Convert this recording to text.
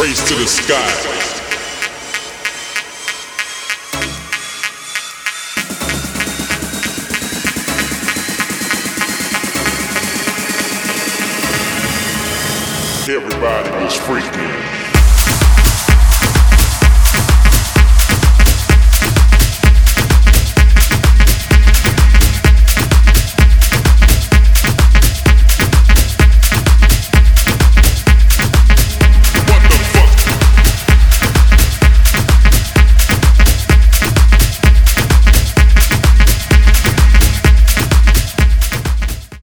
race to the sky. Everybody was freaking.